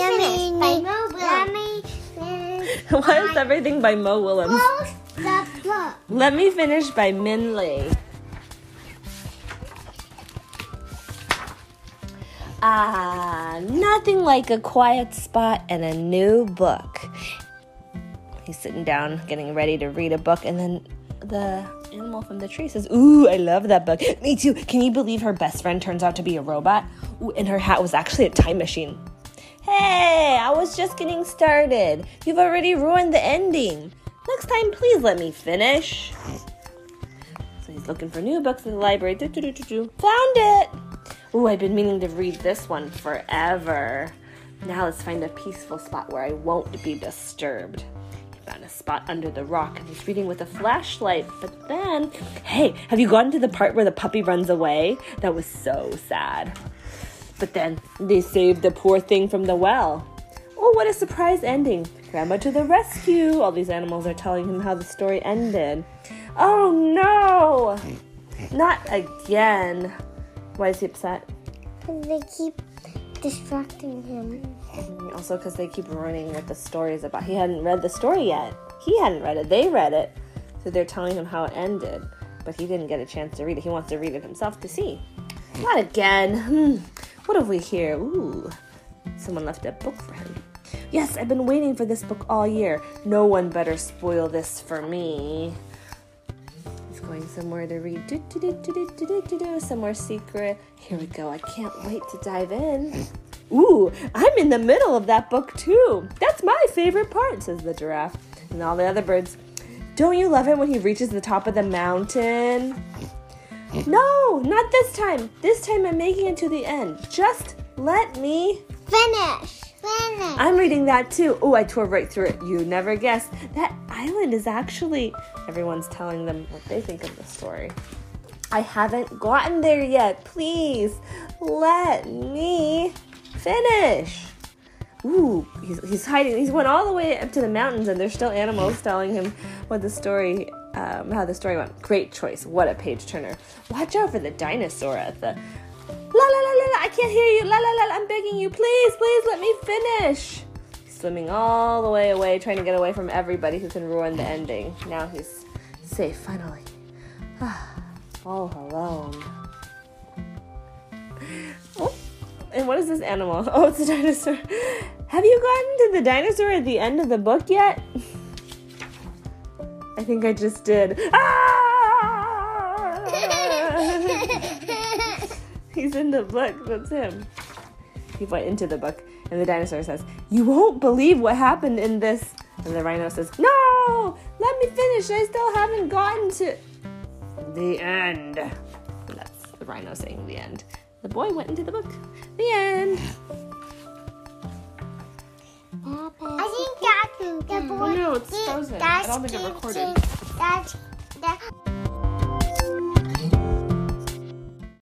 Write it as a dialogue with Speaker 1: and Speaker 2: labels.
Speaker 1: finish by Mo
Speaker 2: finish.
Speaker 3: Why is everything by Mo Willems? Let me finish by Minh Lê. Ah, nothing like a quiet spot and a new book. He's sitting down, getting ready to read a book, and then the animal from the tree says, Ooh, I love that book. Me too. Can you believe her best friend turns out to be a robot? Ooh, and her hat was actually a time machine. Hey, I was just getting started. You've already ruined the ending. Next time, please let me finish. So he's looking for new books in the library. Do, do, do. Found it! Ooh, I've been meaning to read this one forever. Now let's find a peaceful spot where I won't be disturbed. He found a spot under the rock and he's reading with a flashlight. But then, hey, have you gotten to the part where the puppy runs away? That was so sad. But then they saved the poor thing from the well. Oh, what a surprise ending! Grandma to the rescue! All these animals are telling him how the story ended. Oh no! Not again. Why is he upset?
Speaker 2: Because they keep distracting him.
Speaker 3: Also, because they keep ruining what the story is about. He hadn't read the story yet. He hadn't read it. They read it. So they're telling him how it ended. But he didn't get a chance to read it. He wants to read it himself to see. Not again. Hmm. What have we here? Ooh, someone left a book for him. Yes, I've been waiting for this book all year. No one better spoil this for me. He's going somewhere to read. Do, do, do, do, do, do, do, do, somewhere secret. Here we go. I can't wait to dive in. Ooh, I'm in the middle of that book too. That's my favorite part, says the giraffe. And all the other birds. Don't you love it when he reaches the top of the mountain? No, not this time. This time I'm making it to the end. Just let me
Speaker 2: Finish. Finish.
Speaker 3: I'm reading that too. Oh, I tore right through it. You never guessed. That island is actually. Everyone's telling them what they think of the story. I haven't gotten there yet. Please let me finish. Ooh, he's, he's hiding. He's went all the way up to the mountains, and there's still animals telling him what the story, um, how the story went. Great choice. What a page turner. Watch out for the dinosaur at the La la la la la, I can't hear you. La la la, la, I'm begging you. Please, please let me finish. Swimming all the way away, trying to get away from everybody who can ruin the ending. Now he's safe, finally. all alone. Oh, and what is this animal? Oh, it's a dinosaur. Have you gotten to the dinosaur at the end of the book yet? I think I just did. Ah! He's in the book. That's him. He went into the book, and the dinosaur says, You won't believe what happened in this. And the rhino says, No! Let me finish. I still haven't gotten to the end. And that's the rhino saying the end. The boy went into the book. The end. No, it's frozen. I
Speaker 2: that's
Speaker 3: don't think it recorded.
Speaker 2: That's that